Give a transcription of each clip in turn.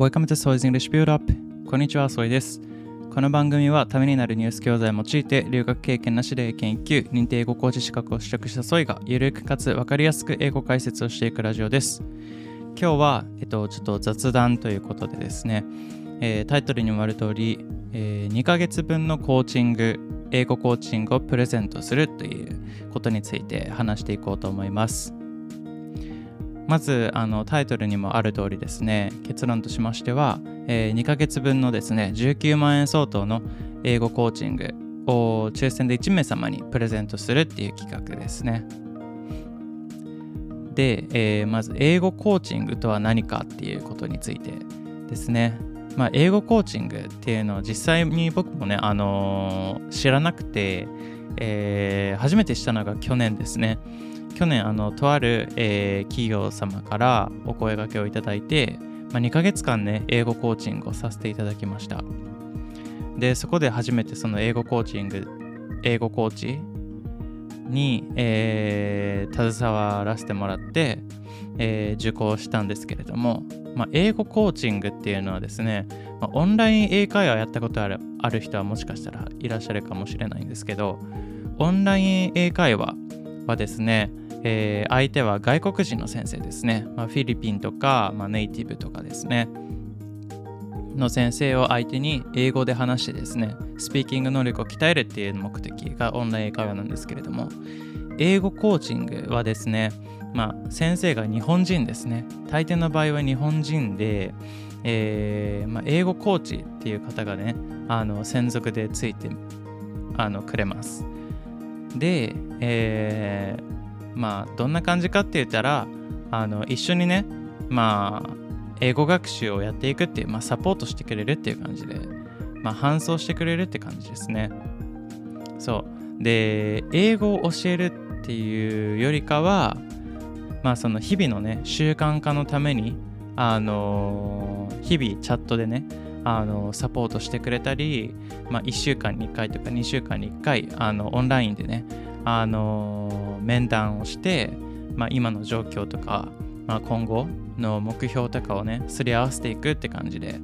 Welcome to Soy's English Build Up こんにちは、ソイです。この番組はためになるニュース教材を用いて留学経験なしで研究、認定英語講師資格を取得したソイがゆるくかつわかりやすく英語解説をしていくラジオです。今日は、えっと、ちょっと雑談ということでですね、えータイトルにもある通り、え2ヶ月分のコーチング、英語コーチングをプレゼントするということについて話していこうと思います。まずあのタイトルにもある通りですね結論としましては、え2ヶ月分のですね19万円相当の英語コーチングを抽選で1名様にプレゼントするっていう企画ですねで、えーまず英語コーチングとは何かっていうことについてですねまあ、英語コーチングっていうのは実際に僕もね、あのー知らなくて、えー初めて知ったのが去年ですね。去年あのとある、えー企業様からお声掛けをいただいて、まあ、2ヶ月間ね英語コーチングをさせていただきました。でそこで初めてその英語コーチング英語コーチに、えー携わらせてもらって、えー受講したんですけれども、まあ、英語コーチングっていうのはですね、まあオンライン英会話やったことあるある人はもしかしたらいらっしゃるかもしれないんですけどオンライン英会話はですね、えー相手は外国人の先生ですね、まあ、フィリピンとか、まあ、ネイティブとかですね。の先生を相手に英語で話してですねスピーキング能力を鍛えるっていう目的がオンライン英会話なんですけれども英語コーチングはですねまあ先生が日本人ですね。大抵の場合は日本人で、えーまあ、英語コーチっていう方がねあの専属でついてあのくれます。で、えーまあどんな感じかって言ったらあの一緒にねまあ英語学習をやっていくっていう、まあ、サポートしてくれるっていう感じで、まあ、搬送してくれるって感じですね。そう。で英語を教えるっていうよりかはまあその日々のね習慣化のためにあの日々チャットでねあのサポートしてくれたり、まあ、1週間に1回とか2週間に1回あのオンラインでねあの面談をして、まあ、今の状況とか、まあ、今後の目標とかをねすり合わせていくって感じで、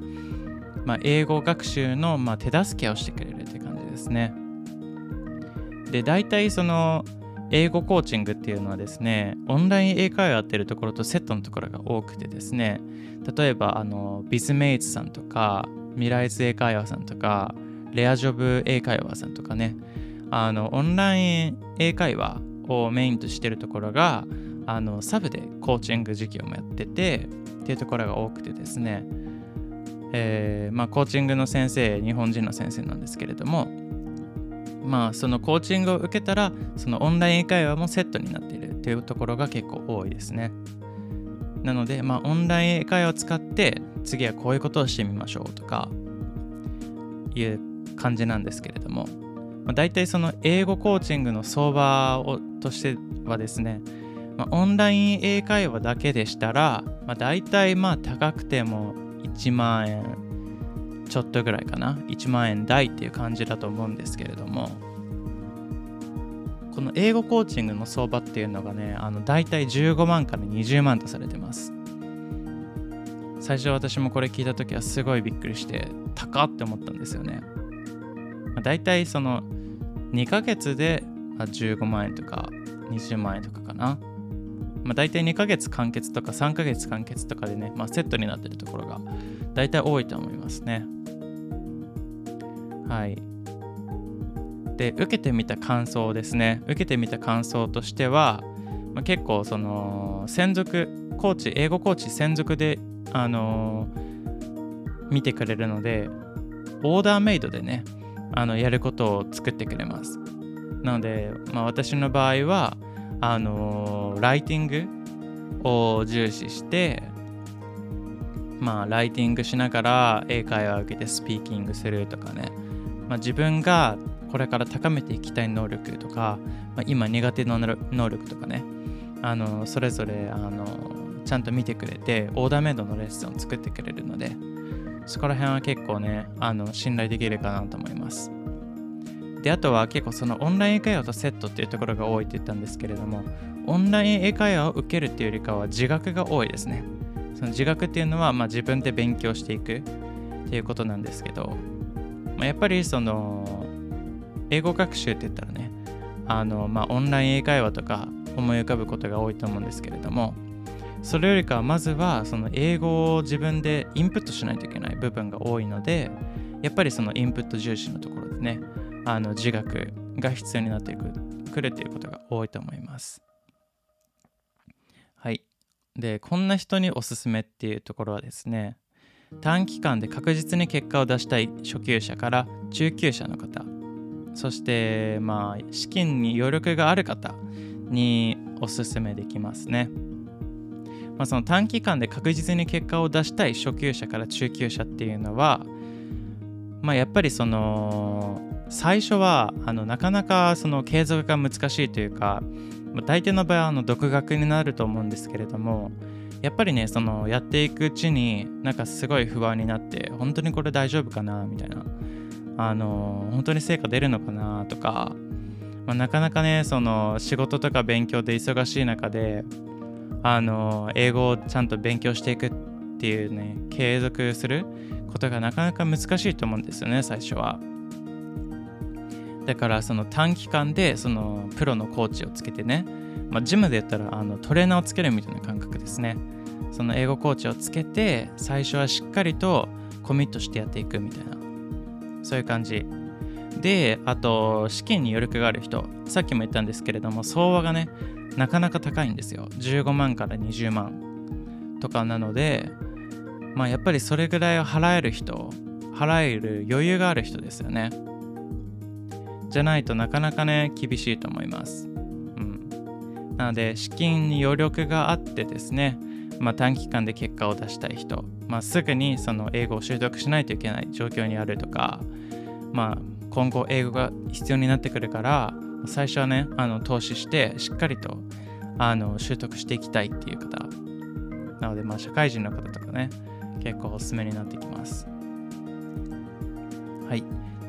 まあ、英語学習の、まあ、手助けをしてくれるって感じですね。で大体その英語コーチングっていうのはですねオンライン英会話やってるところとセットのところが多くてですね例えばあのビズメイツさんとか未来図英会話さんとかレアジョブ英会話さんとかねあのオンライン英会話をメインとしてるところがあのサブでコーチング事業もやっててっていうところが多くてですね、えーまあ、コーチングの先生日本人の先生なんですけれどもまあそのコーチングを受けたらそのオンライン英会話もセットになっているっていうところが結構多いですね。なのでまあオンライン英会話を使って次はこういうことをしてみましょうとかいう感じなんですけれども、まあ、大体その英語コーチングの相場をとしてはですね、まあ、オンライン英会話だけでしたら、まあ、大体まあ高くても1万円ちょっとぐらいかな。1万円台っていう感じだと思うんですけれども。この英語コーチングの相場っていうのがねあの大体15万から20万とされてます。最初私もこれ聞いた時はすごいびっくりして高って思ったんですよね、まあ、大体その2ヶ月で15万円とか20万円とかかなまあ、大体2ヶ月完結とか3ヶ月完結とかでね、まあ、セットになってるところが大体多いと思いますね。はい。で、受けてみた感想ですね。受けてみた感想としては、まあ、結構その専属コーチ、英語コーチ専属で、あのー見てくれるので、オーダーメイドでね、あのやることを作ってくれます。なので、まあ、私の場合は、あのーライティングを重視して、まあ、ライティングしながら英会話を受けてスピーキングするとかね、まあ、自分がこれから高めていきたい能力とか、まあ、今苦手な能力とかね。あのそれぞれあのちゃんと見てくれてオーダーメイドのレッスンを作ってくれるのでそこら辺は結構ねあの信頼できるかなと思います。であとは結構そのオンライン英会話とセットっていうところが多いって言ったんですけれどもオンライン英会話を受けるっていうよりかは自学が多いですね。その自学っていうのは、まあ、自分で勉強していくっていうことなんですけど、まあ、やっぱりその英語学習って言ったらねあの、まあ、オンライン英会話とか思い浮かぶことが多いと思うんですけれどもそれよりかはまずはその英語を自分でインプットしないといけない部分が多いのでやっぱりそのインプット重視のところでねあの自学が必要になってくるっていうことが多いと思いますはいでこんな人におすすめっていうところはですね短期間で確実に結果を出したい初級者から中級者の方そしてまあ資金に余力がある方におすすめできますね。まあ、その短期間で確実に結果を出したい初級者から中級者っていうのは、まあ、やっぱりその最初はあのなかなかその継続が難しいというか、大抵の場合はあの独学になると思うんですけれどもやっぱりねそのやっていくうちになんかすごい不安になって本当にこれ大丈夫かなみたいなあの本当に成果出るのかなとか、まあ、なかなかねその仕事とか勉強で忙しい中であの英語をちゃんと勉強していくっていうね継続することがなかなか難しいと思うんですよね最初は。だからその短期間でそのプロのコーチをつけてね、まあ、ジムで言ったらあのトレーナーをつけるみたいな感覚ですね。その英語コーチをつけて最初はしっかりとコミットしてやっていくみたいなそういう感じ。で、あと、資金に余力がある人、さっきも言ったんですけれども、相場がね、なかなか高いんですよ。15万から20万とかなので、まあやっぱりそれぐらいを払える人、払える余裕がある人ですよね。じゃないとなかなかね、厳しいと思います。うん。なので、資金に余力があってですね、まあ、短期間で結果を出したい人、まあ、すぐにその英語を習得しないといけない状況にあるとか、まあ、今後英語が必要になってくるから最初はねあの投資してしっかりとあの習得していきたいっていう方なので、まあ、社会人の方とかね結構おすすめになってきますはい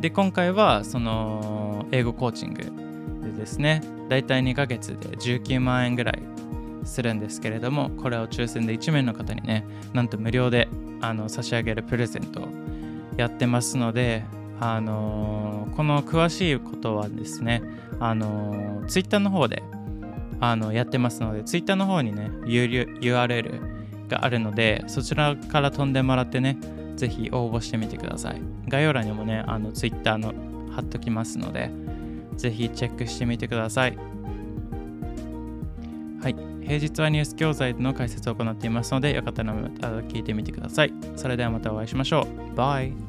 で今回はその英語コーチングでですね。だいたい2ヶ月で19万円ぐらいするんですけれどもこれを抽選で1名の方にねなんと無料であの差し上げるプレゼントをやってますのであの、この詳しいことはですねあのー、ツイッターの方であのやってますのでツイッターの方にね URL があるのでそちらから飛んでもらってねぜひ応募してみてください概要欄にもねあの Twitter の貼っときますのでぜひチェックしてみてくださいはい平日はニュース教材の解説を行っていますので、よかったら聞いてみてください。それではまたお会いしましょう。バイ